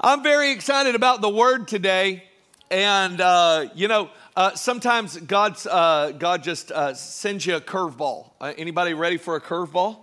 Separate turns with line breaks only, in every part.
I'm very excited about the word today. And, uh, you know, uh, sometimes God's, uh, God just uh, sends you a curveball. Uh, anybody ready for a curveball?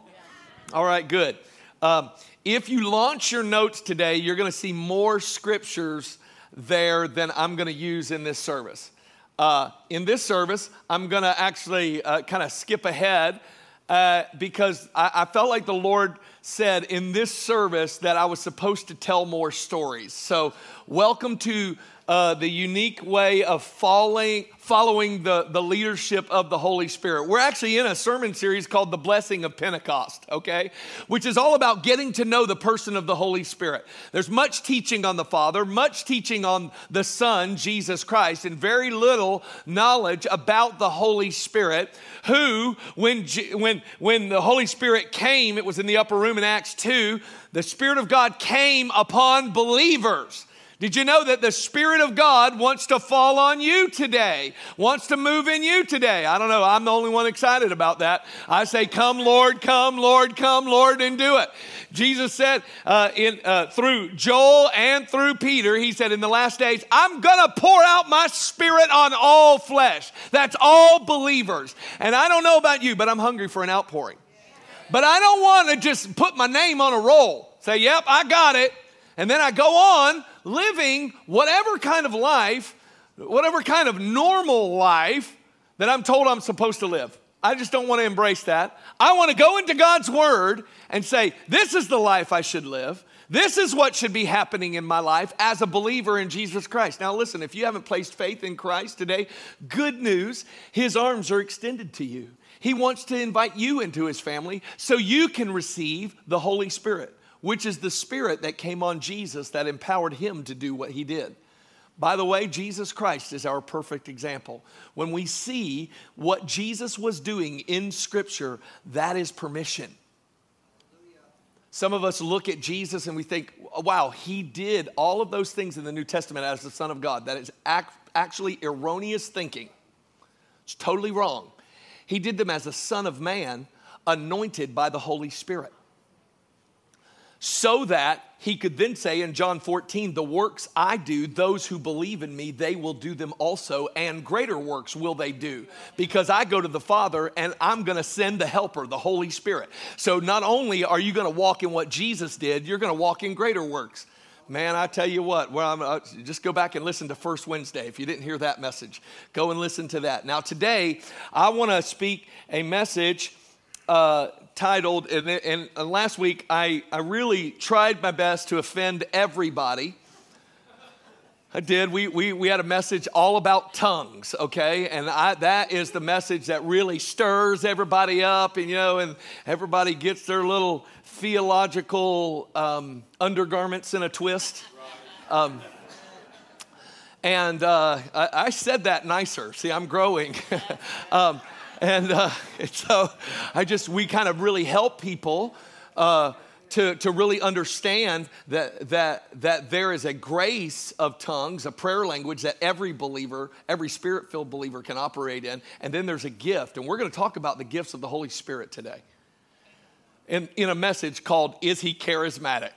All right, good. Um, if you launch your notes today, you're going to see more scriptures there than I'm going to use in this service. Uh, in this service, I'm going to actually kind of skip ahead Uh, because I, I felt like the Lord said in this service that I was supposed to tell more stories. So, welcome to uh, the unique way of following, following the, the leadership of the Holy Spirit. We're actually in a sermon series called The Blessing of Pentecost, okay? Which is all about getting to know the person of the Holy Spirit. There's much teaching on the Father, much teaching on the Son, Jesus Christ, and very little knowledge about the Holy Spirit, who, when, when, when the Holy Spirit came, it was in the upper room in Acts 2, the Spirit of God came upon believers. Did you know that the Spirit of God wants to fall on you today, wants to move in you today? I don't know. I'm the only one excited about that. I say, Come, Lord, come, Lord, come, Lord, and do it. Jesus said uh, in, uh, through Joel and through Peter, He said, In the last days, I'm going to pour out my Spirit on all flesh. That's all believers. And I don't know about you, but I'm hungry for an outpouring. But I don't want to just put my name on a roll, say, Yep, I got it. And then I go on living whatever kind of life, whatever kind of normal life that I'm told I'm supposed to live. I just don't want to embrace that. I want to go into God's word and say, This is the life I should live. This is what should be happening in my life as a believer in Jesus Christ. Now, listen, if you haven't placed faith in Christ today, good news, His arms are extended to you. He wants to invite you into His family so you can receive the Holy Spirit which is the spirit that came on Jesus that empowered him to do what he did. By the way, Jesus Christ is our perfect example. When we see what Jesus was doing in Scripture, that is permission. Some of us look at Jesus and we think, wow, he did all of those things in the New Testament as the Son of God. That is actually erroneous thinking. It's totally wrong. He did them as the Son of Man, anointed by the Holy Spirit so that he could then say in John 14, The works I do, those who believe in me, they will do them also, and greater works will they do, because I go to the Father and I'm gonna send the Helper, the Holy Spirit. So not only are you gonna walk in what Jesus did, you're gonna walk in greater works. Man, I tell you what, well, I'm, uh, just go back and listen to First Wednesday if you didn't hear that message. Go and listen to that. Now, today, I wanna speak a message. Uh, titled, and, and, and last week I, I really tried my best to offend everybody. I did. We, we, we had a message all about tongues, okay? And I, that is the message that really stirs everybody up, and you know, and everybody gets their little theological um, undergarments in a twist. Um, and uh, I, I, said that nicer. See, I'm growing. um, and, uh, so I just, we kind of really help people uh, to, to really understand that, that, that there is a grace of tongues, a prayer language that every believer, every spirit filled believer can operate in. And then there's a gift. And we're going to talk about the gifts of the Holy Spirit today in, in a message called Is He Charismatic?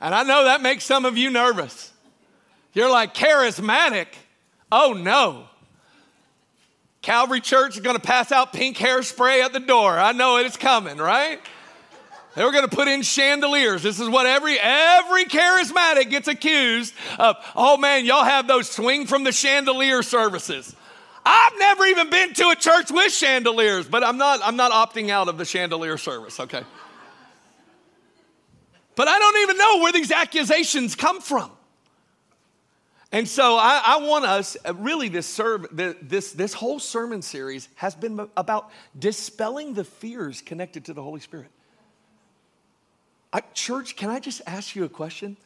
And I know that makes some of you nervous. You're like, charismatic? Oh no. Calvary Church is going to pass out pink hairspray at the door. I know it, it's coming, right? They were going to put in chandeliers. This is what every every charismatic gets accused of. Oh man, y'all have those swing from the chandelier services. I've never even been to a church with chandeliers, but I'm not I'm not opting out of the chandelier service, okay? But I don't even know where these accusations come from. And so I, I, want us, uh, really, this, serve, this, this whole sermon series has been about dispelling the fears connected to the Holy Spirit. I, church, can I just ask you a question?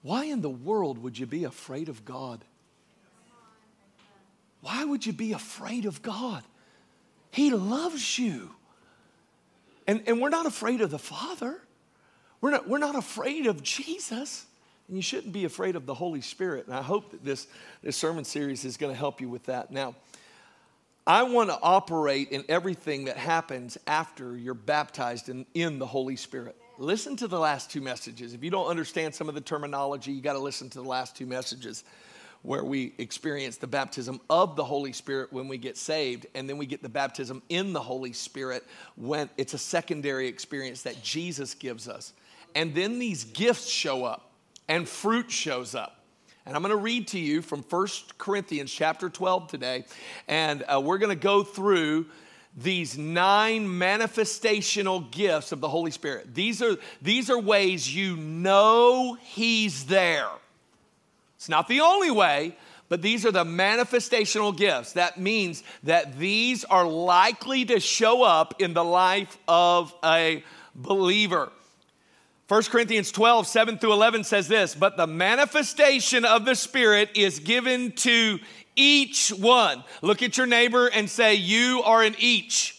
Why in the world would you be afraid of God? Why would you be afraid of God? He loves you. And, and we're not afraid of the Father, we're not, we're not afraid of Jesus. And you shouldn't be afraid of the Holy Spirit. And I hope that this, this sermon series is going to help you with that. Now, I want to operate in everything that happens after you're baptized in, in the Holy Spirit. Listen to the last two messages. If you don't understand some of the terminology, you got to listen to the last two messages where we experience the baptism of the Holy Spirit when we get saved, and then we get the baptism in the Holy Spirit when it's a secondary experience that Jesus gives us. And then these gifts show up and fruit shows up. And I'm going to read to you from 1 Corinthians chapter 12 today, and uh, we're going to go through these nine manifestational gifts of the Holy Spirit. These are, these are ways you know He's there. It's not the only way, but these are the manifestational gifts. That means that these are likely to show up in the life of a believer. 1 Corinthians 12, 7 through 11 says this, but the manifestation of the Spirit is given to each one. Look at your neighbor and say, You are an each.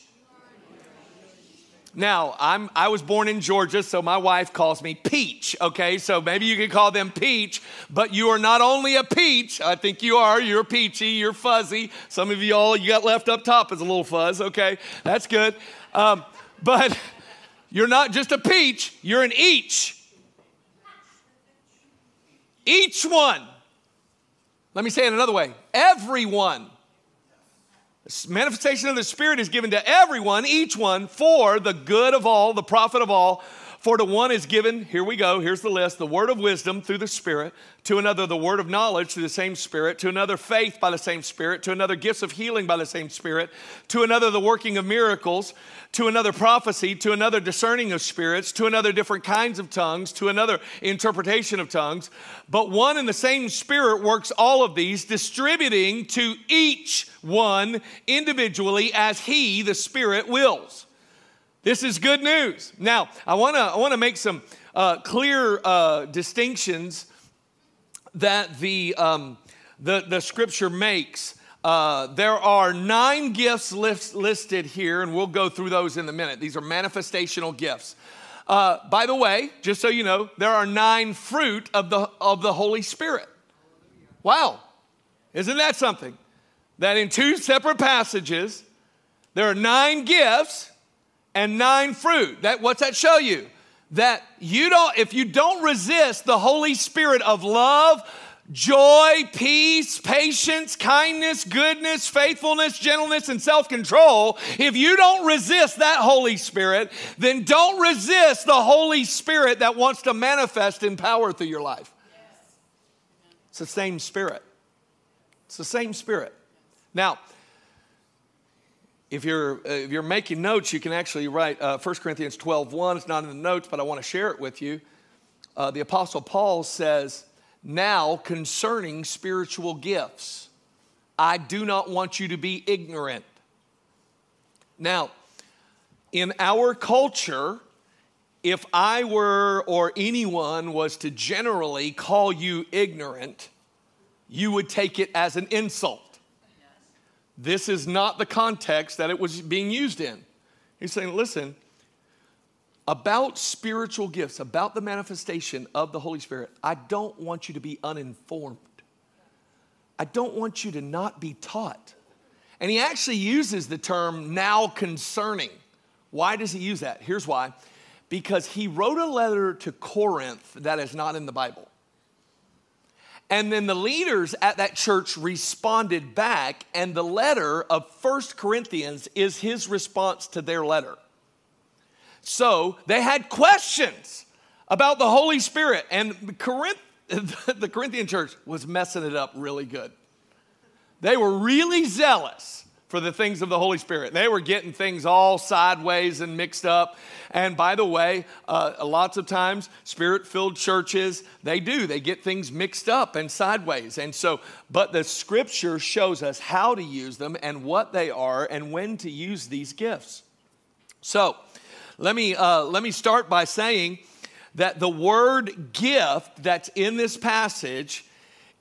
Now, I'm, I was born in Georgia, so my wife calls me Peach, okay? So maybe you could call them Peach, but you are not only a peach, I think you are, you're peachy, you're fuzzy. Some of you all, you got left up top as a little fuzz, okay? That's good. Um, but you're not just a peach, you're an each. Each one. Let me say it another way everyone manifestation of the Spirit is given to everyone, each one, for the good of all, the profit of all. For to one is given, here we go, here's the list the word of wisdom through the Spirit, to another, the word of knowledge through the same Spirit, to another, faith by the same Spirit, to another, gifts of healing by the same Spirit, to another, the working of miracles, to another, prophecy, to another, discerning of spirits, to another, different kinds of tongues, to another, interpretation of tongues. But one and the same Spirit works all of these, distributing to each one individually as He, the Spirit, wills. This is good news. Now, I want to I want to make some uh, clear uh, distinctions that the, um, the the Scripture makes. Uh, there are nine gifts list, listed here, and we'll go through those in a minute. These are manifestational gifts. Uh, by the way, just so you know, there are nine fruit of the of the Holy Spirit. Wow, isn't that something? That in two separate passages, there are nine gifts and nine fruit. That what's that show you? That you don't if you don't resist the Holy Spirit of love, joy, peace, patience, kindness, goodness, faithfulness, gentleness, and self control, if you don't resist that Holy Spirit, then don't resist the Holy Spirit that wants to manifest in power through your life. It's the same Spirit. It's the same Spirit. Now, if you're, uh, if you're making notes, you can actually write uh, 1 Corinthians 12 1. It's not in the notes, but I want to share it with you. Uh, the Apostle Paul says, Now concerning spiritual gifts, I do not want you to be ignorant. Now, in our culture, if I were or anyone was to generally call you ignorant, you would take it as an insult. This is not the context that it was being used in. He's saying, listen, about spiritual gifts, about the manifestation of the Holy Spirit, I don't want you to be uninformed. I don't want you to not be taught. And he actually uses the term now concerning. Why does he use that? Here's why because he wrote a letter to Corinth that is not in the Bible. And then the leaders at that church responded back, and the letter of First Corinthians is his response to their letter. So they had questions about the Holy Spirit, and Corinth, the Corinthian church was messing it up really good. They were really zealous for the things of the Holy Spirit. They were getting things all sideways and mixed up. And by the way, uh, lots of times, spirit filled churches, they do. They get things mixed up and sideways. And so, but the scripture shows us how to use them and what they are and when to use these gifts. So, let me, uh, let me start by saying that the word gift that's in this passage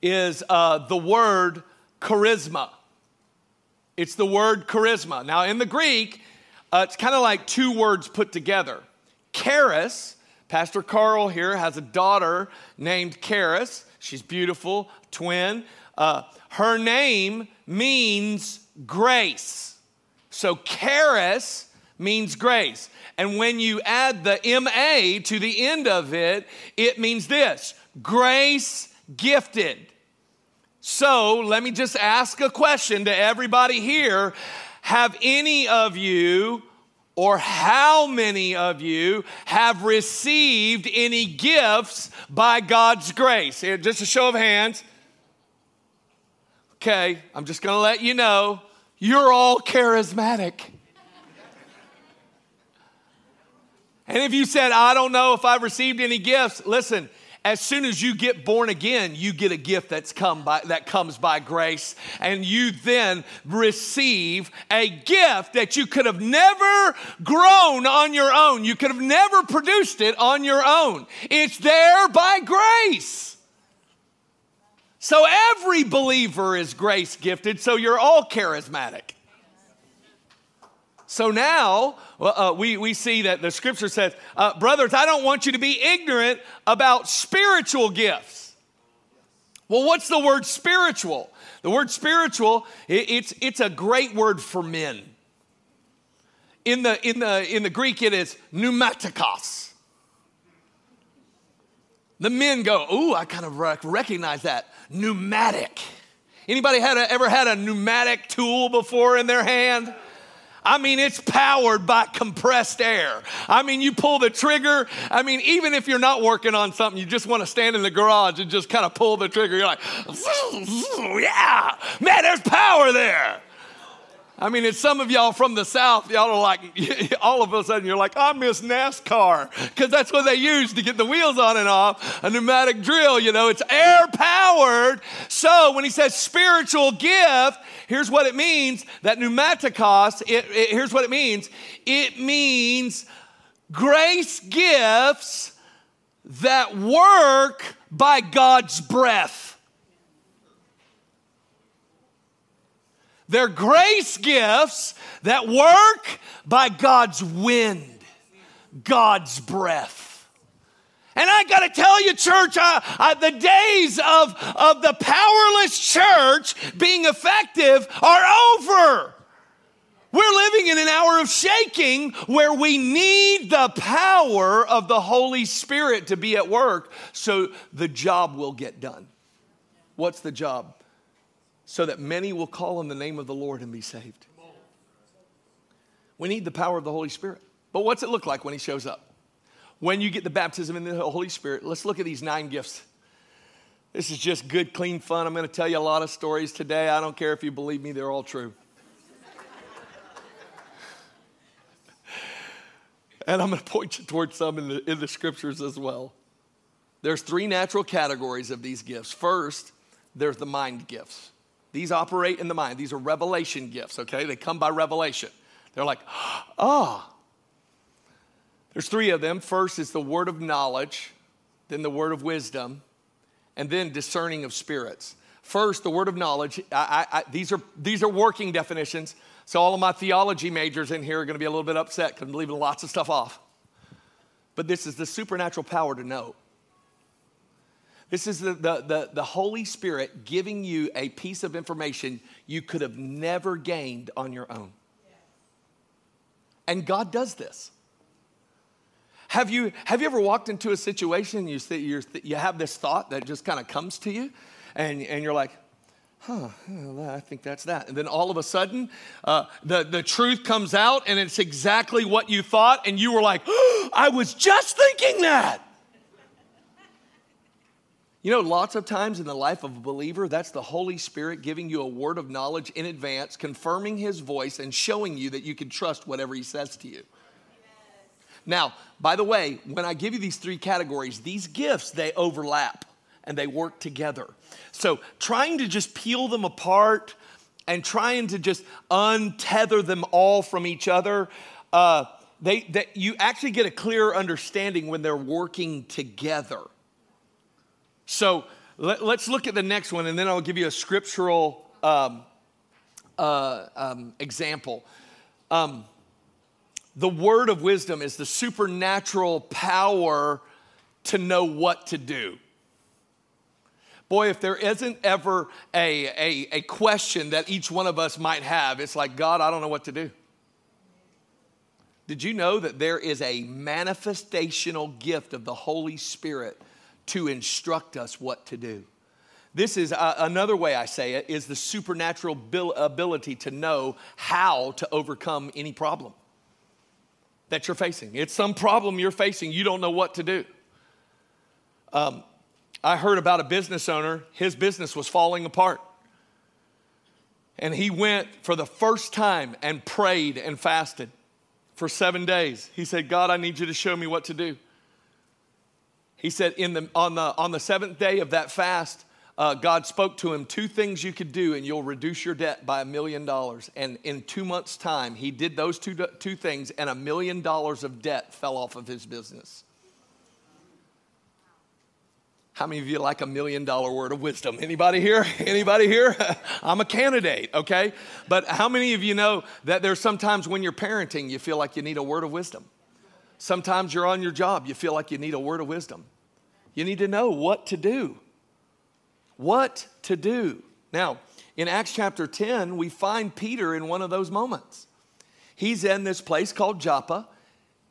is uh, the word charisma. It's the word charisma. Now, in the Greek, uh, it's kind of like two words put together. Charis, Pastor Carl here has a daughter named Charis. She's beautiful, twin. Uh, her name means grace. So, charis means grace. And when you add the MA to the end of it, it means this grace gifted. So let me just ask a question to everybody here. Have any of you, or how many of you, have received any gifts by God's grace? Here, just a show of hands. Okay, I'm just gonna let you know you're all charismatic. and if you said, I don't know if I've received any gifts, listen, as soon as you get born again, you get a gift that's come by, that comes by grace, and you then receive a gift that you could have never grown on your own. You could have never produced it on your own. It's there by grace. So every believer is grace gifted, so you're all charismatic. So now uh, we, we see that the scripture says, uh, Brothers, I don't want you to be ignorant about spiritual gifts. Well, what's the word spiritual? The word spiritual, it, it's, it's a great word for men. In the, in, the, in the Greek, it is pneumatikos. The men go, Ooh, I kind of recognize that. Pneumatic. Anybody had a, ever had a pneumatic tool before in their hand? I mean, it's powered by compressed air. I mean, you pull the trigger. I mean, even if you're not working on something, you just want to stand in the garage and just kind of pull the trigger. You're like, yeah, man, there's power there. I mean, it's some of y'all from the South, y'all are like, all of a sudden you're like, I miss NASCAR, because that's what they use to get the wheels on and off. A pneumatic drill, you know, it's air powered. So when he says spiritual gift, here's what it means that pneumatikos, it, it, here's what it means it means grace gifts that work by God's breath. They're grace gifts that work by God's wind, God's breath. And I got to tell you, church, uh, uh, the days of, of the powerless church being effective are over. We're living in an hour of shaking where we need the power of the Holy Spirit to be at work so the job will get done. What's the job? So that many will call on the name of the Lord and be saved. We need the power of the Holy Spirit. But what's it look like when He shows up? When you get the baptism in the Holy Spirit, let's look at these nine gifts. This is just good, clean fun. I'm going to tell you a lot of stories today. I don't care if you believe me, they're all true. and I'm going to point you towards some in the, in the scriptures as well. There's three natural categories of these gifts. First, there's the mind gifts. These operate in the mind. These are revelation gifts, okay? They come by revelation. They're like, ah. Oh. There's three of them. First is the word of knowledge, then the word of wisdom, and then discerning of spirits. First, the word of knowledge. I, I, I, these, are, these are working definitions. So, all of my theology majors in here are going to be a little bit upset because I'm leaving lots of stuff off. But this is the supernatural power to know. This is the, the, the, the, Holy Spirit giving you a piece of information you could have never gained on your own. And God does this. Have you, have you ever walked into a situation and you, you you have this thought that just kind of comes to you and, and you're like, huh, well, I think that's that. And then all of a sudden, uh, the, the truth comes out and it's exactly what you thought, and you were like, oh, I was just thinking that. You know, lots of times in the life of a believer, that's the Holy Spirit giving you a word of knowledge in advance, confirming His voice, and showing you that you can trust whatever He says to you. Now, by the way, when I give you these three categories, these gifts, they overlap and they work together. So trying to just peel them apart and trying to just untether them all from each other, uh, they, they, you actually get a clearer understanding when they're working together. So let, us look at the next one, and then I'll give you a scriptural um, uh, um, example. Um, the word of wisdom is the supernatural power to know what to do. Boy, if there isn't ever a, a, a question that each one of us might have, it's like, God, I don't know what to do. Did you know that there is a manifestational gift of the Holy Spirit to instruct us what to do? This is uh, another way I say it is the supernatural ability to know how to overcome any problem that you're facing. It's some problem you're facing, you don't know what to do. Um, I heard about a business owner, his business was falling apart. And he went for the first time and prayed and fasted for seven days. He said, God, I need you to show me what to do. He said, in the, on, the, on the seventh day of that fast, uh, God spoke to him two things you could do and you'll reduce your debt by a million dollars. And in two months' time, he did those two, two things and a million dollars of debt fell off of his business. How many of you like a million dollar word of wisdom? Anybody here? Anybody here? I'm a candidate, okay? But how many of you know that there's sometimes when you're parenting, you feel like you need a word of wisdom? Sometimes you're on your job, you feel like you need a word of wisdom. You need to know what to do. What to do. Now, in Acts chapter 10, we find Peter in one of those moments. He's in this place called Joppa.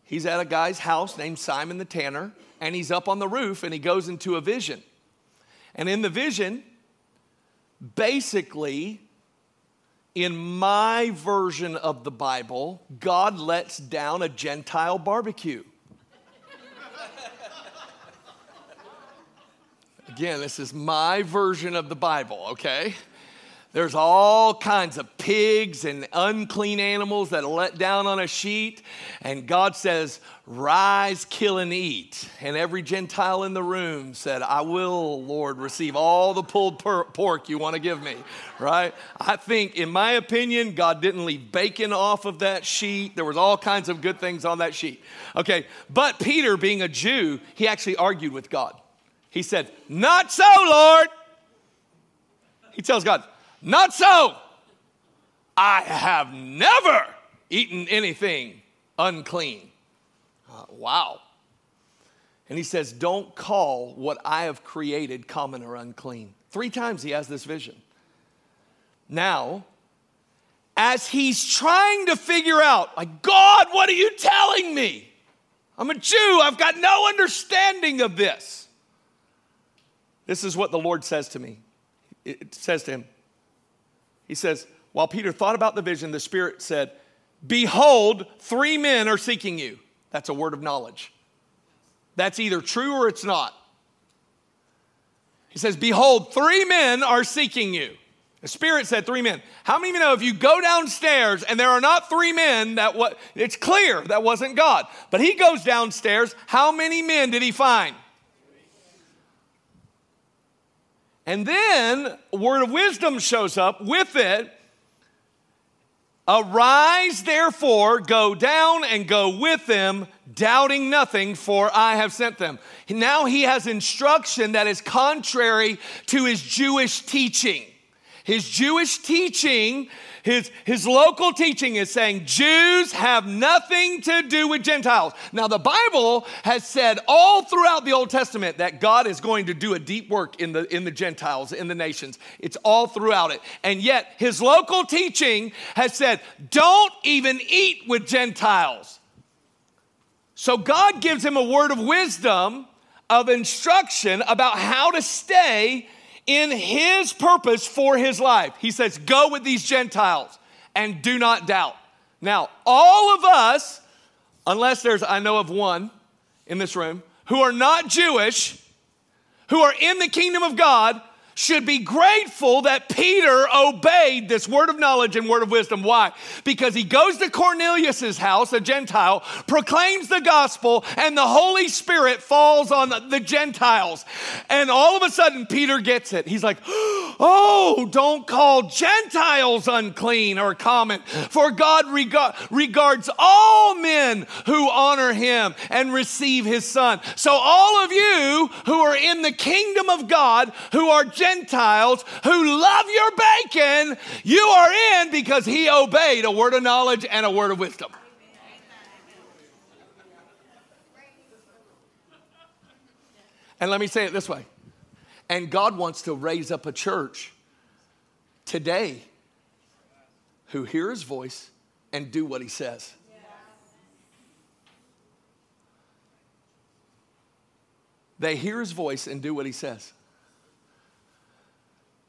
He's at a guy's house named Simon the Tanner and he's up on the roof and he goes into a vision. And in the vision, basically, in my version of the Bible, God lets down a Gentile barbecue. Again, this is my version of the Bible, okay? There's all kinds of pigs and unclean animals that are let down on a sheet. And God says, Rise, kill, and eat. And every Gentile in the room said, I will, Lord, receive all the pulled pork you want to give me, right? I think, in my opinion, God didn't leave bacon off of that sheet. There was all kinds of good things on that sheet. Okay, but Peter, being a Jew, he actually argued with God. He said, Not so, Lord. He tells God, not so. I have never eaten anything unclean. Uh, wow. And he says, Don't call what I have created common or unclean. Three times he has this vision. Now, as he's trying to figure out, like, God, what are you telling me? I'm a Jew, I've got no understanding of this. This is what the Lord says to me. It says to him, he says, While Peter thought about the vision, the Spirit said, Behold, three men are seeking you. That's a word of knowledge. That's either true or it's not. He says, Behold, three men are seeking you. The Spirit said three men. How many of you know if you go downstairs and there are not three men, that what it's clear that wasn't God. But he goes downstairs. How many men did he find? And then word of wisdom shows up with it. Arise, therefore, go down and go with them, doubting nothing, for I have sent them. Now he has instruction that is contrary to his Jewish teaching. His Jewish teaching his, his local teaching is saying Jews have nothing to do with Gentiles. Now, the Bible has said all throughout the Old Testament that God is going to do a deep work in the, in the Gentiles, in the nations. It's all throughout it. And yet, his local teaching has said, don't even eat with Gentiles. So, God gives him a word of wisdom, of instruction about how to stay in his purpose for his life. He says, Go with these Gentiles and do not doubt. Now, all of us, unless there's, I know of one in this room, who are not Jewish, who are in the kingdom of God, should be grateful that Peter obeyed this word of knowledge and word of wisdom. Why? Because he goes to Cornelius's house, a Gentile, proclaims the gospel, and the Holy Spirit falls on the Gentiles. And all of a sudden, Peter gets it. He's like, oh, Oh, don't call Gentiles unclean or common, for God reg- regards all men who honor him and receive his son. So, all of you who are in the kingdom of God, who are Gentiles who love your bacon, you are in because he obeyed a word of knowledge and a word of wisdom. And let me say it this way. And God wants to raise up a church today who hear his voice and do what he says. They hear his voice and do what he says.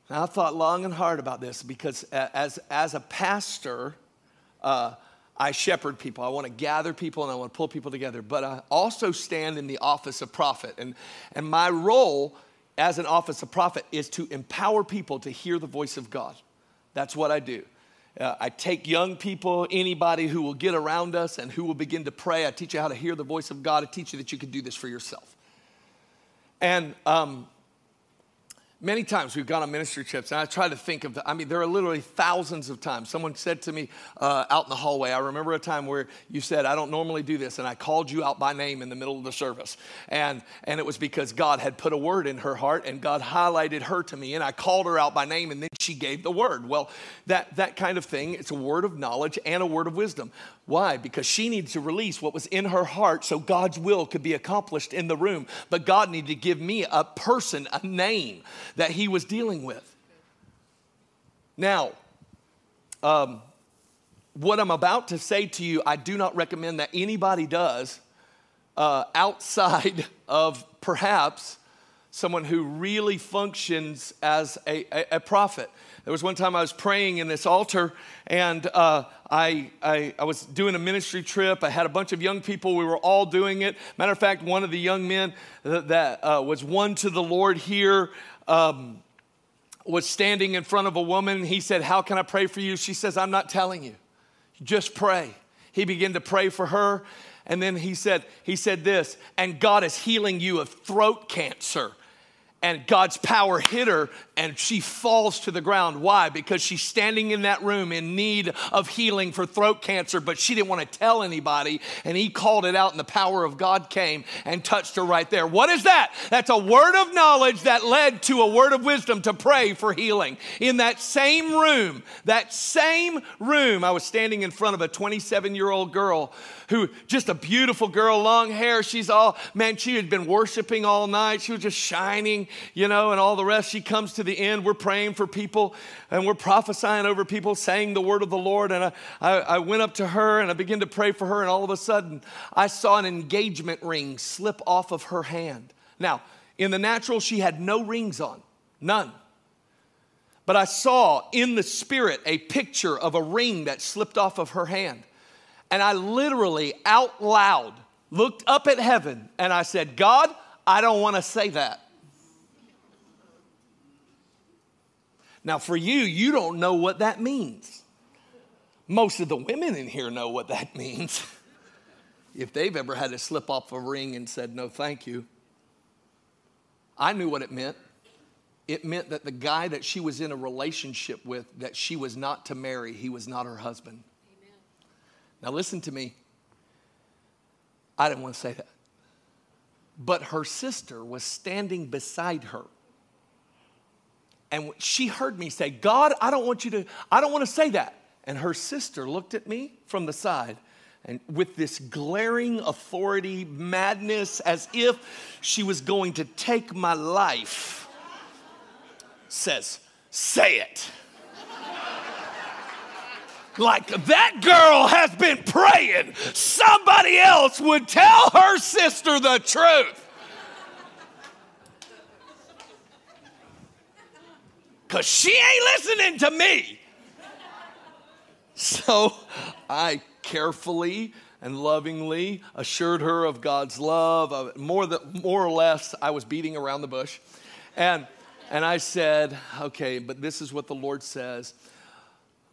Now, I thought long and hard about this because as, as a pastor, uh, I shepherd people. I want to gather people and I want to pull people together. But I also stand in the office of prophet. And, and my role as an office of prophet is to empower people to hear the voice of God. That's what I do. Uh, I take young people, anybody who will get around us and who will begin to pray. I teach you how to hear the voice of God. I teach you that you can do this for yourself. And um, Many times we've gone on ministry trips, and I try to think of, the, I mean, there are literally thousands of times. Someone said to me uh, out in the hallway, I remember a time where you said, I don't normally do this, and I called you out by name in the middle of the service. And, and it was because God had put a word in her heart, and God highlighted her to me, and I called her out by name, and then she gave the word. Well, that, that kind of thing, it's a word of knowledge and a word of wisdom. Why? Because she needed to release what was in her heart so God's will could be accomplished in the room. But God needed to give me a person, a name that He was dealing with. Now, um, what I'm about to say to you, I do not recommend that anybody does uh, outside of perhaps someone who really functions as a, a, a prophet. There was one time I was praying in this altar, and uh, I, I, I, was doing a ministry trip. I had a bunch of young people. We were all doing it. Matter of fact, one of the young men that, that uh, was won to the Lord here um, was standing in front of a woman. He said, How can I pray for you? She says, I'm not telling you. Just pray. He began to pray for her. And then he said, he said this, and God is healing you of throat cancer and God's power hit her and she falls to the ground. Why? Because she's standing in that room in need of healing for throat cancer, but she didn't want to tell anybody. And he called it out, and the power of God came and touched her right there. What is that? That's a word of knowledge that led to a word of wisdom to pray for healing. In that same room, that same room, I was standing in front of a 27 year old girl who, just a beautiful girl, long hair. She's all, man, she had been worshiping all night. She was just shining you know, and all the rest. She comes to the end. We're praying for people and we're prophesying over people, saying the word of the Lord. And I, I, I went up to her and I began to pray for her. And all of a sudden, I saw an engagement ring slip off of her hand. Now, in the natural, she had no rings on, none. But I saw in the spirit a picture of a ring that slipped off of her hand. And I literally, out loud, looked up at heaven and I said, God, I don't want to say that. Now, for you, you don't know what that means. Most of the women in here know what that means. if they've ever had to slip off a ring and said, no, thank you. I knew what it meant. It meant that the guy that she was in a relationship with, that she was not to marry, he was not her husband. Amen. Now, listen to me. I didn't want to say that. But her sister was standing beside her and she heard me say, God, I don't want you to, I don't want to say that. And her sister looked at me from the side and with this glaring authority, madness, as if she was going to take my life, says, Say it. like that girl has been praying, somebody else would tell her sister the truth. Because she ain't listening to me. So I carefully and lovingly assured her of God's love. More, than, more or less, I was beating around the bush. And, and I said, okay, but this is what the Lord says.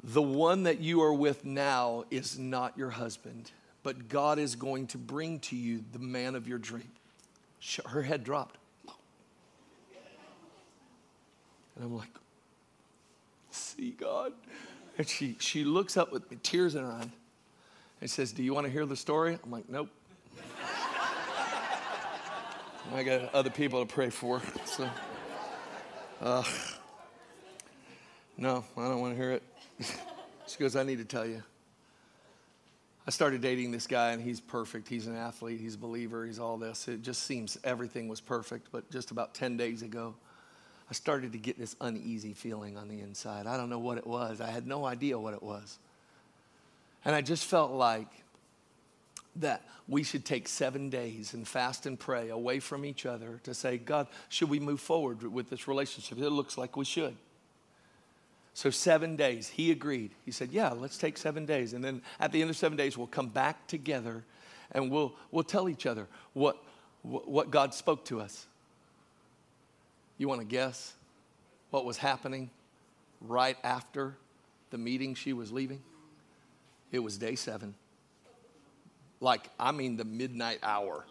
The one that you are with now is not your husband, but God is going to bring to you the man of your dream. Her head dropped. And I'm like, see God. And she, she looks up with tears in her eyes and says, Do you want to hear the story? I'm like, Nope. I got other people to pray for. So, uh, no, I don't want to hear it. she goes, I need to tell you. I started dating this guy, and he's perfect. He's an athlete, he's a believer, he's all this. It just seems everything was perfect. But just about 10 days ago, I started to get this uneasy feeling on the inside. I don't know what it was. I had no idea what it was. And I just felt like that we should take seven days and fast and pray away from each other to say, God, should we move forward with this relationship? It looks like we should. So, seven days, he agreed. He said, Yeah, let's take seven days. And then at the end of seven days, we'll come back together and we'll, we'll tell each other what, what God spoke to us. You want to guess what was happening right after the meeting she was leaving? It was day seven. Like, I mean, the midnight hour.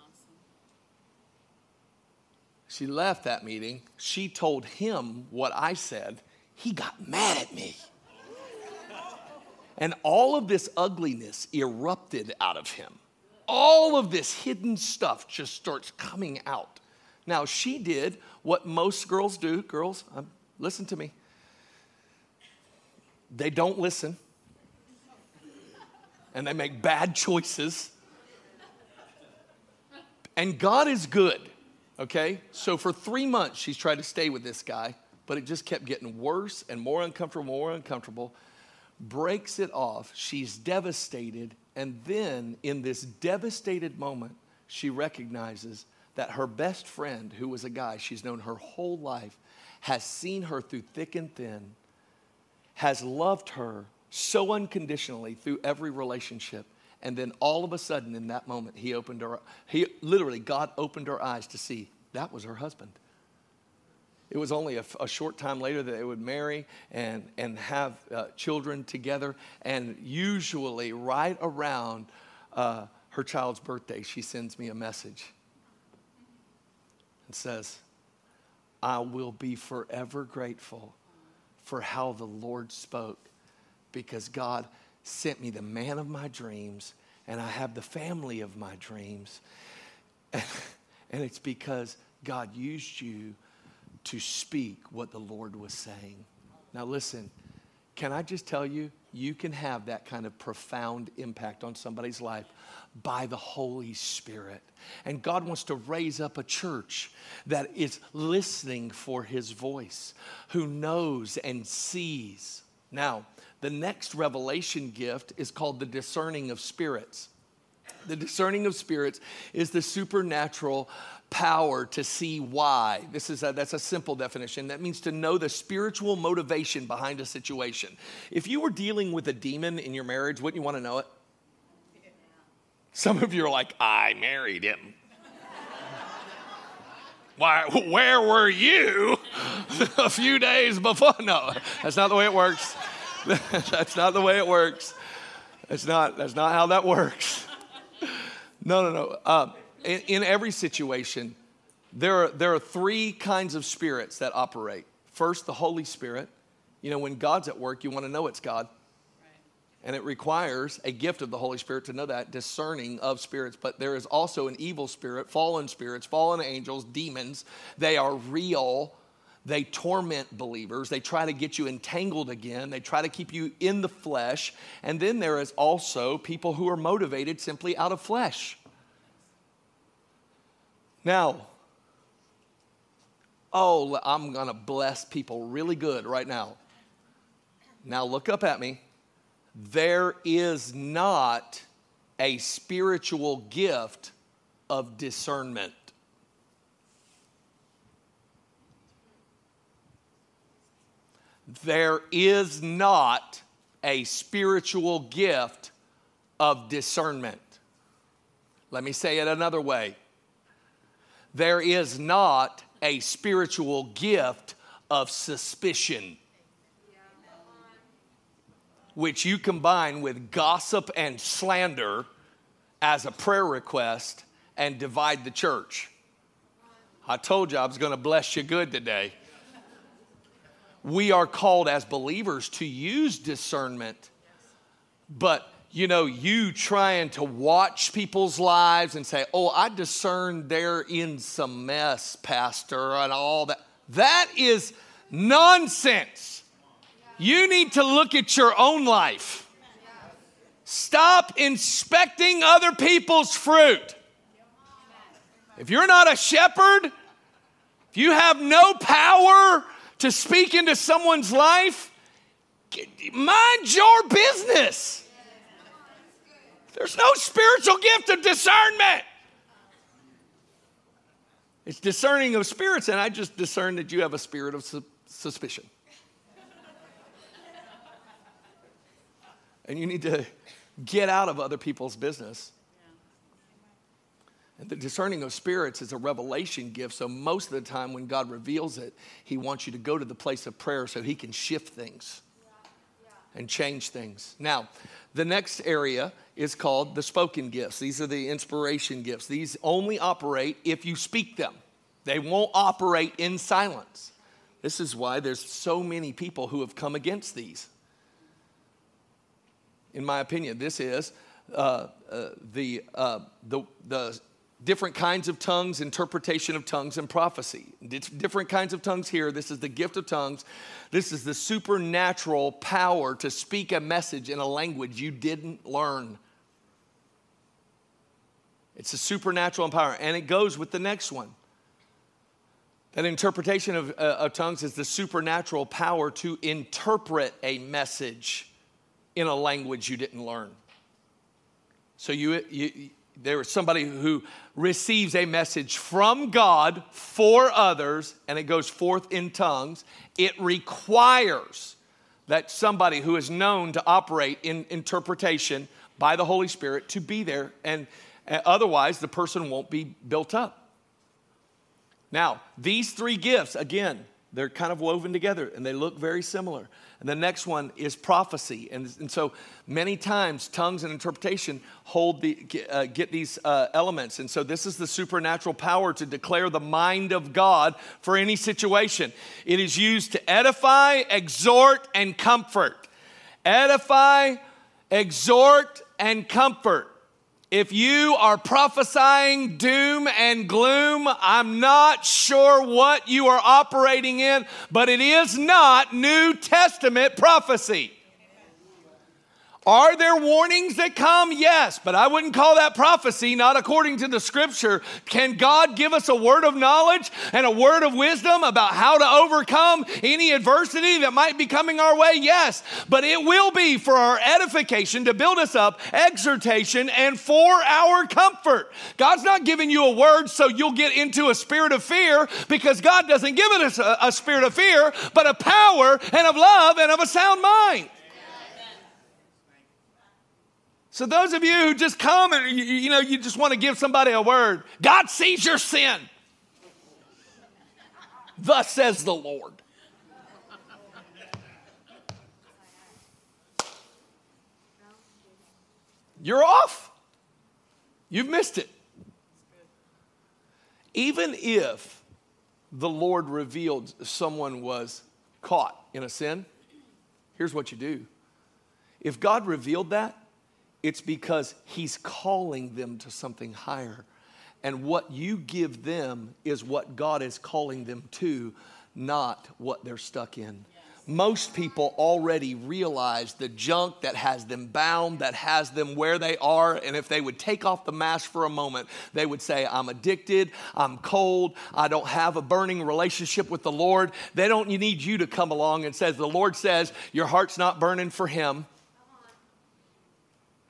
She left that meeting. She told him what I said. He got mad at me. And all of this ugliness erupted out of him. All of this hidden stuff just starts coming out. Now, she did what most girls do. Girls, um, listen to me. They don't listen, and they make bad choices. And God is good, okay? So for three months, she's tried to stay with this guy, but it just kept getting worse and more uncomfortable, more uncomfortable. Breaks it off. She's devastated. And then, in this devastated moment, she recognizes that her best friend, who was a guy she's known her whole life, has seen her through thick and thin, has loved her so unconditionally through every relationship. And then all of a sudden, in that moment, he opened her, he literally, God opened her eyes to see that was her husband. It was only a, a short time later that they would marry and, and have uh, children together. And usually, right around uh, her child's birthday, she sends me a message and says, I will be forever grateful for how the Lord spoke because God sent me the man of my dreams and I have the family of my dreams. and it's because God used you to speak what the Lord was saying. Now, listen, can I just tell you, you can have that kind of profound impact on somebody's life by the Holy Spirit. And God wants to raise up a church that is listening for His voice, who knows and sees. Now, the next revelation gift is called the discerning of spirits. The discerning of spirits is the supernatural power to see why. This is a, that's a simple definition. That means to know the spiritual motivation behind a situation. If you were dealing with a demon in your marriage, wouldn't you want to know it? Some of you are like, I married him. Why, where were you a few days before? No, that's not the way it works. that's not the way it works. That's not, that's not how that works. No, no, no. Uh, in, in every situation, there are, there are three kinds of spirits that operate. First, the Holy Spirit. You know, when God's at work, you want to know it's God. And it requires a gift of the Holy Spirit to know that, discerning of spirits. But there is also an evil spirit, fallen spirits, fallen angels, demons. They are real. They torment believers. They try to get you entangled again. They try to keep you in the flesh. And then there is also people who are motivated simply out of flesh. Now, oh, I'm going to bless people really good right now. Now, look up at me there is not a spiritual gift of discernment. There is not a spiritual gift of discernment. Let me say it another way. There is not a spiritual gift of suspicion which you combine with gossip and slander as a prayer request and divide the church. I told you I was going to bless you good today. We are called as believers to use discernment, but you know, you trying to watch people's lives and say, oh, I discern they're in some mess, Pastor, and all that. That is nonsense. You need to look at your own life. Stop inspecting other people's fruit. If you're not a shepherd, if you have no power to speak into someone's life, mind your business. There's no spiritual gift of discernment. It's discerning of spirits, and I just discern that you have a spirit of su- suspicion. and you need to get out of other people's business. And the discerning of spirits is a revelation gift. So, most of the time, when God reveals it, He wants you to go to the place of prayer so He can shift things and change things. Now, the next area is called the spoken gifts. These are the inspiration gifts. These only operate if you speak them, they won't operate in silence. This is why there's so many people who have come against these. In my opinion, this is uh, uh, the, uh, the, the different kinds of tongues, interpretation of tongues, and prophecy. Different kinds of tongues here. This is the gift of tongues. This is the supernatural power to speak a message in a language you didn't learn. It's a supernatural power, and it goes with the next one. That interpretation of, uh, of tongues is the supernatural power to interpret a message in a language you didn't learn. So you, you there is somebody who receives a message from God for others and it goes forth in tongues. It requires that somebody who is known to operate in interpretation by the Holy Spirit to be there, and otherwise the person won't be built up. Now, these three gifts, again, they're kind of woven together and they look very similar. And the next one is prophecy. And, and so many times, tongues and interpretation hold the, uh, get these uh, elements. And so this is the supernatural power to declare the mind of God for any situation. It is used to edify, exhort, and comfort. Edify, exhort, and comfort. If you are prophesying doom and gloom, I'm not sure what you are operating in, but it is not New Testament prophecy. Are there warnings that come? Yes, but I wouldn't call that prophecy, not according to the scripture. Can God give us a word of knowledge and a word of wisdom about how to overcome any adversity that might be coming our way? Yes, but it will be for our edification, to build us up, exhortation, and for our comfort. God's not giving you a word so you'll get into a spirit of fear because God doesn't give us a, a spirit of fear, but a power and of love and of a sound mind. So those of you who just come and you, you know you just want to give somebody a word, God sees your sin. Thus says the Lord. You're off. You've missed it. Even if the Lord revealed someone was caught in a sin, here's what you do. If God revealed that, it's because He's calling them to something higher. And what you give them is what God is calling them to, not what they're stuck in. Most people already realize the junk that has them bound, that has them where they are. And if they would take off the mask for a moment, they would say, I'm addicted, I'm cold, I don't have a burning relationship with the Lord. They don't need you to come along and says, The Lord says, Your heart's not burning for Him.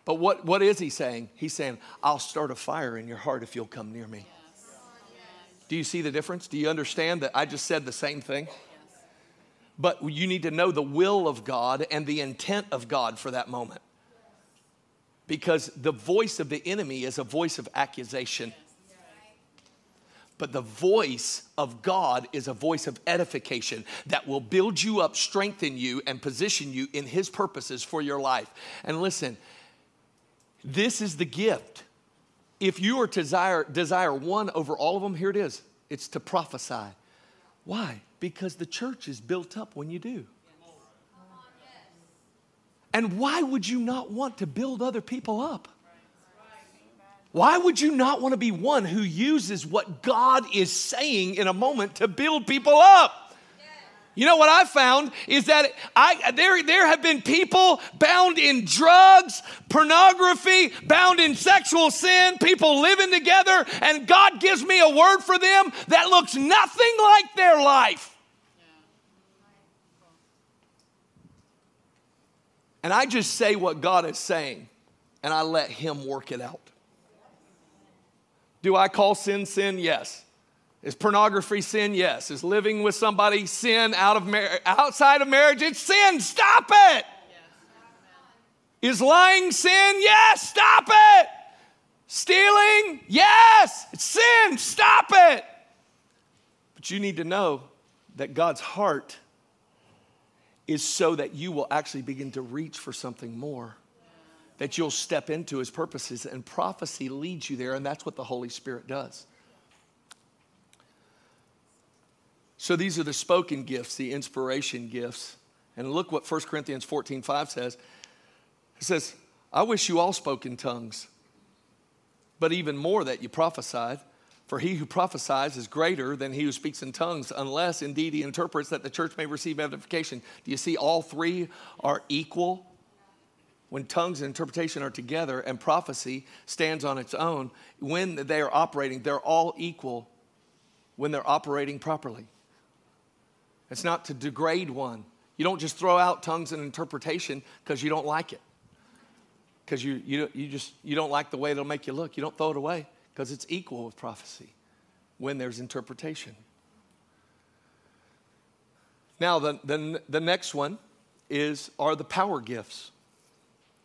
But what, what is he saying? He's saying, I'll start a fire in your heart if you'll come near me. Yes. Do you see the difference? Do you understand that I just said the same thing? Yes. But you need to know the will of God and the intent of God for that moment. Because the voice of the enemy is a voice of accusation. But the voice of God is a voice of edification that will build you up, strengthen you, and position you in His purposes for your life. And listen, this is the gift. If you are to desire, desire one over all of them, here it is it's to prophesy. Why? Because the church is built up when you do. And why would you not want to build other people up? Why would you not want to be one who uses what God is saying in a moment to build people up? You know what I found is that I, there, there have been people bound in drugs, pornography, bound in sexual sin, people living together, and God gives me a word for them that looks nothing like their life. And I just say what God is saying. and I let Him work it out. Do I call sin sin? Yes. Is pornography sin? Yes. Is living with somebody sin out of mar- outside of marriage? It's sin. Stop it. Is lying sin? Yes. Stop it. Stealing? Yes. It's sin. Stop it. But you need to know that God's heart is so that you will actually begin to reach for something more that you'll step into his purposes, and prophecy leads you there, and that's what the Holy Spirit does. So these are the spoken gifts, the inspiration gifts. And look what 1 Corinthians 14 5 says. It says, I wish you all spoke in tongues, but even more that you prophesied. For he who prophesies is greater than he who speaks in tongues, unless indeed he interprets that the church may receive edification. Do you see all three are equal? when tongues and interpretation are together and prophecy stands on its own, when they are operating, they're all equal when they're operating properly. It's not to degrade one. You don't just throw out tongues and interpretation because you don't like it. Because you, you, you just you don't like the way it'll make you look. You don't throw it away because it's equal with prophecy when there's interpretation. Now, the, the, the next one is are the power gifts.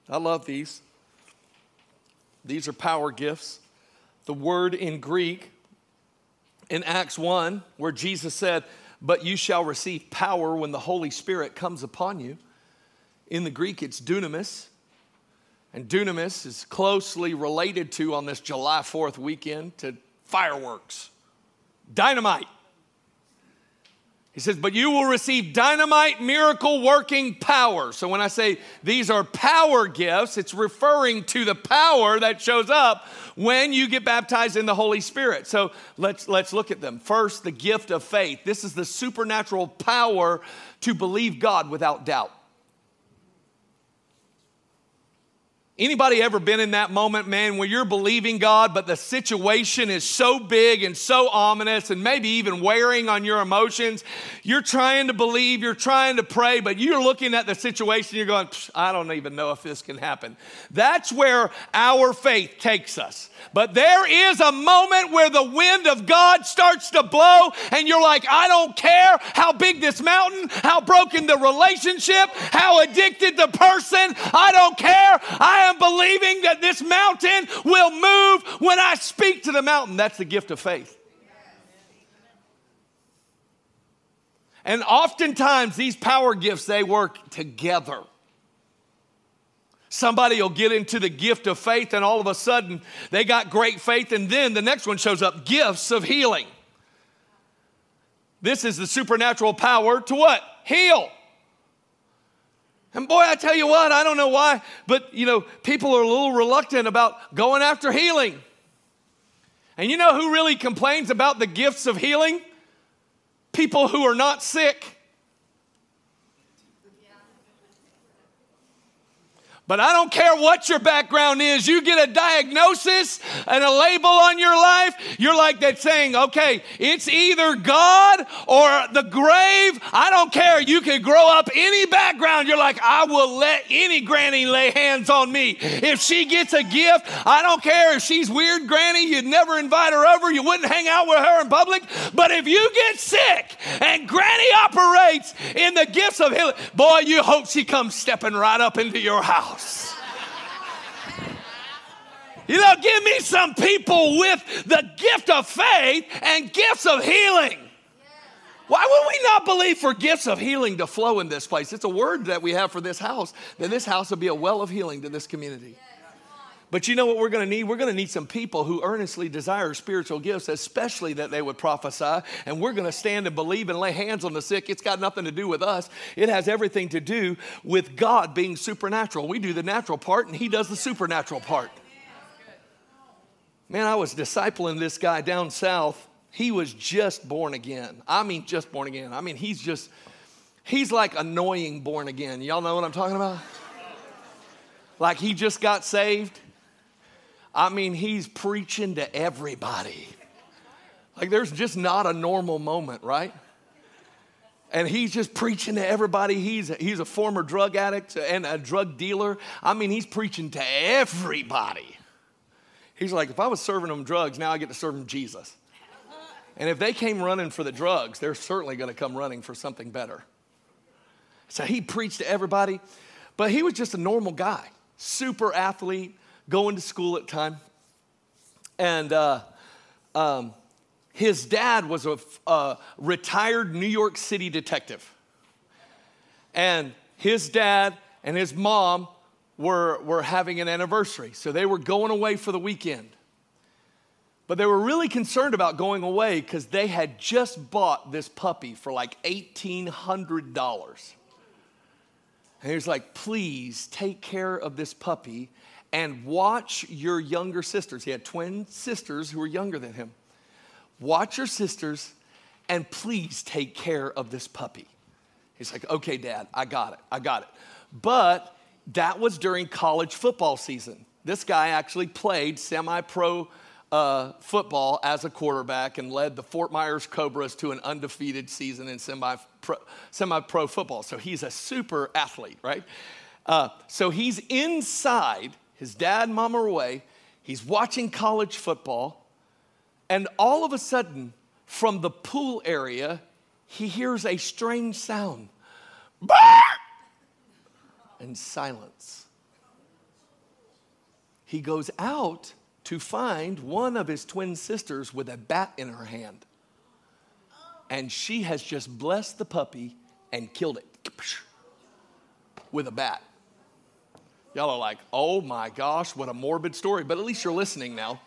I love these. These are power gifts. The word in Greek in Acts 1, where Jesus said, But you shall receive power when the Holy Spirit comes upon you. In the Greek, it's dunamis. And dunamis is closely related to, on this July 4th weekend, to fireworks, dynamite. He says, but you will receive dynamite miracle working power. So when I say these are power gifts, it's referring to the power that shows up when you get baptized in the Holy Spirit. So let's, let's look at them. First, the gift of faith. This is the supernatural power to believe God without doubt. Anybody ever been in that moment, man, where you're believing God, but the situation is so big and so ominous and maybe even wearing on your emotions? You're trying to believe, you're trying to pray, but you're looking at the situation, you're going, I don't even know if this can happen. That's where our faith takes us. But there is a moment where the wind of God starts to blow, and you're like, I don't care how big this mountain, how broken the relationship, how addicted the person, I don't care. I am believing that this mountain will move when I speak to the mountain. That's the gift of faith. And oftentimes, these power gifts, they work together. Somebody will get into the gift of faith, and all of a sudden they got great faith, and then the next one shows up gifts of healing. This is the supernatural power to what? Heal. And boy, I tell you what, I don't know why, but you know, people are a little reluctant about going after healing. And you know who really complains about the gifts of healing? People who are not sick. But I don't care what your background is, you get a diagnosis and a label on your life, you're like that saying, okay, it's either God or the grave. I don't care. You can grow up any background. You're like, I will let any granny lay hands on me. If she gets a gift, I don't care if she's weird granny, you'd never invite her over, you wouldn't hang out with her in public. But if you get sick and granny operates in the gifts of healing, boy, you hope she comes stepping right up into your house You know, give me some people with the gift of faith and gifts of healing. Why would we not believe for gifts of healing to flow in this place? It's a word that we have for this house, that this house will be a well of healing to this community. But you know what we're going to need? We're going to need some people who earnestly desire spiritual gifts, especially that they would prophesy. And we're going to stand and believe and lay hands on the sick. It's got nothing to do with us, it has everything to do with God being supernatural. We do the natural part, and He does the supernatural part. Man, I was discipling this guy down south. He was just born again. I mean, just born again. I mean, he's just, he's like annoying born again. Y'all know what I'm talking about? Like he just got saved I mean, he's preaching to everybody. Like, there's just not a normal moment, right? and he's just preaching to everybody. He's a, he's a former drug addict and a drug dealer. I mean, he's preaching to everybody. He's like, if I was serving them drugs, now I get to serve them Jesus. And if they came running for the drugs, they're certainly going to come running for something better. So he preached to everybody, but he was just a normal guy, super athlete, going to school at time. And uh, um, his dad was a, a retired New York City detective. And his dad and his mom were, were having an anniversary. So they were going away for the weekend. But they were really concerned about going away because they had just bought this puppy for like $1,800. And he was like, please take care of this puppy and watch your younger sisters. He had twin sisters who were younger than him. Watch your sisters and please take care of this puppy. He's like, okay, dad, I got it. I got it. But that was during college football season. This guy actually played semi pro uh, football as a quarterback and led the Fort Myers Cobras to an undefeated season in semi pro football. So he's a super athlete, right? Uh, so he's inside, his dad and mom are away. He's watching college football. And all of a sudden, from the pool area, he hears a strange sound. And silence. He goes out to find one of his twin sisters with a bat in her hand. And she has just blessed the puppy and killed it with a bat. Y'all are like, oh my gosh, what a morbid story, but at least you're listening now.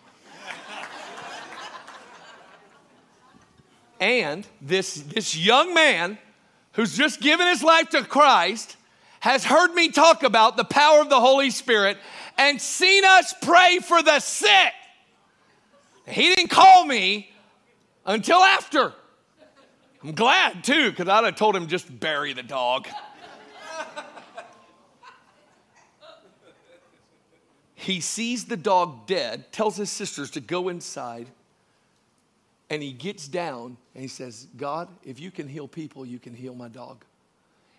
and this, this young man who's just given his life to Christ has heard me talk about the power of the Holy Spirit and seen us pray for the sick. He didn't call me until after. I'm glad too, because I'd have told him just bury the dog. He sees the dog dead, tells his sisters to go inside, and he gets down and he says, God, if you can heal people, you can heal my dog.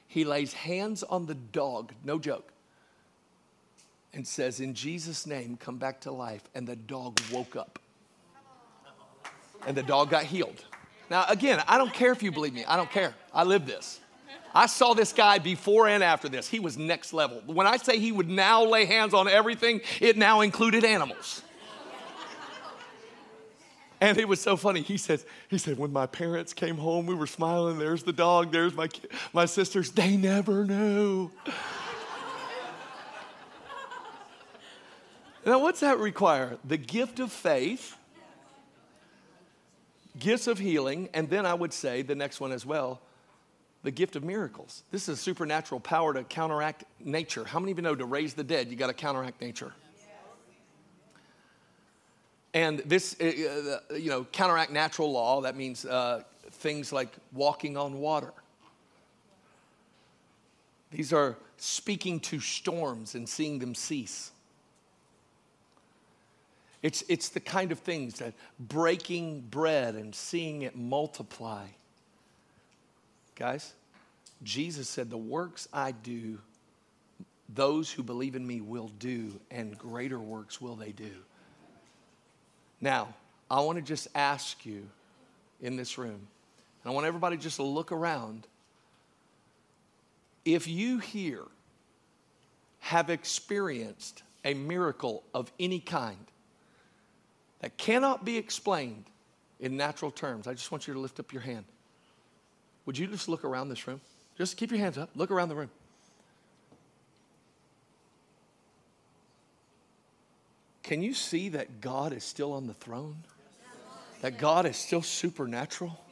He lays hands on the dog, no joke, and says, In Jesus' name, come back to life. And the dog woke up. And the dog got healed. Now, again, I don't care if you believe me, I don't care. I live this. I saw this guy before and after this. He was next level. When I say he would now lay hands on everything, it now included animals. And it was so funny. He says, he said, when my parents came home, we were smiling. There's the dog. There's my, my sisters. They never knew. now, what's that require? The gift of faith, gifts of healing, and then I would say the next one as well, the gift of miracles. This is a supernatural power to counteract nature. How many of you know to raise the dead, you got to counteract nature? And this, uh, uh, you know, counteract natural law, that means uh, things like walking on water. These are speaking to storms and seeing them cease. It's, it's the kind of things that breaking bread and seeing it multiply. Guys, Jesus said, The works I do, those who believe in me will do, and greater works will they do. Now, I want to just ask you in this room, and I want everybody just to look around. If you here have experienced a miracle of any kind that cannot be explained in natural terms, I just want you to lift up your hand. Would you just look around this room? Just keep your hands up, look around the room. Can you see that God is still on the throne? That God is still supernatural?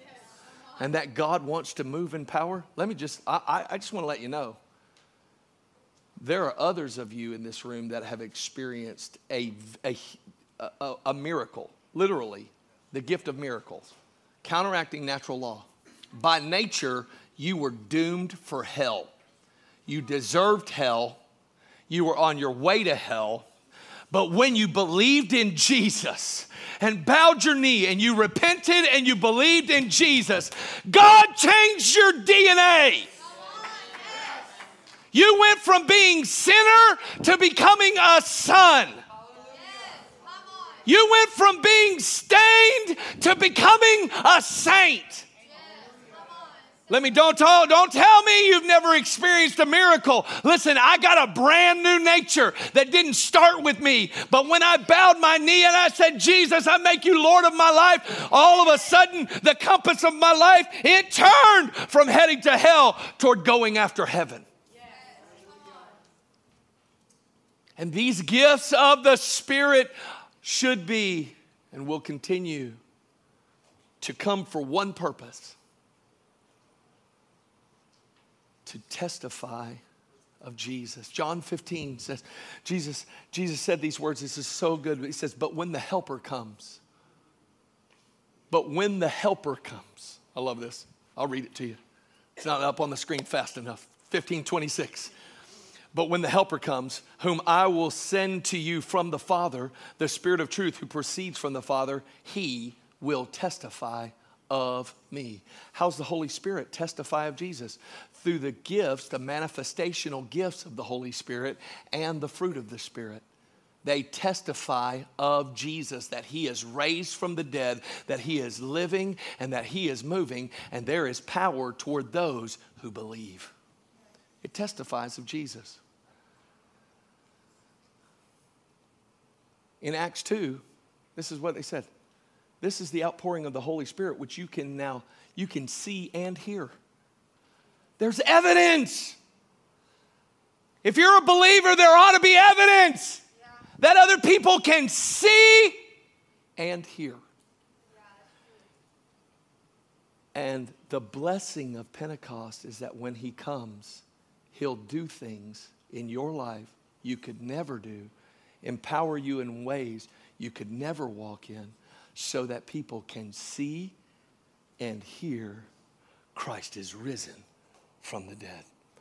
And that God wants to move in power? Let me just, I, I just want to let you know. There are others of you in this room that have experienced a, a, a, a miracle, literally, the gift of miracles, counteracting natural law. By nature, you were doomed for hell. You deserved hell. You were on your way to hell But when you believed in Jesus and bowed your knee and you repented and you believed in Jesus, God changed your DNA. You went from being sinner to becoming a son. You went from being stained to becoming a saint. Let me don't tell, don't tell me you've never experienced a miracle. Listen, I got a brand new nature that didn't start with me. But when I bowed my knee and I said, Jesus, I make you Lord of my life, all of a sudden the compass of my life, it turned from heading to hell toward going after heaven. And these gifts of the Spirit should be and will continue to come for one purpose to testify of Jesus. John 15 says, Jesus, Jesus said these words. This is so good. He says, But when the helper comes, but when the helper comes, I love this. I'll read it to you. It's not up on the screen fast enough. 1526. But when the Helper comes, whom I will send to you from the Father, the Spirit of truth who proceeds from the Father, he will testify of me. How's the Holy Spirit testify of Jesus? Through the gifts, the manifestational gifts of the Holy Spirit and the fruit of the Spirit. They testify of Jesus, that he is raised from the dead, that he is living, and that he is moving, and there is power toward those who believe. It testifies of Jesus. in Acts 2, this is what they said. This is the outpouring of the Holy Spirit, which you can now you can see and hear. There's evidence. If you're a believer, there ought to be evidence yeah. that other people can see and hear. And the blessing of Pentecost is that when He comes, He'll do things in your life you could never do empower you in ways you could never walk in so that people can see and hear Christ is risen from the dead.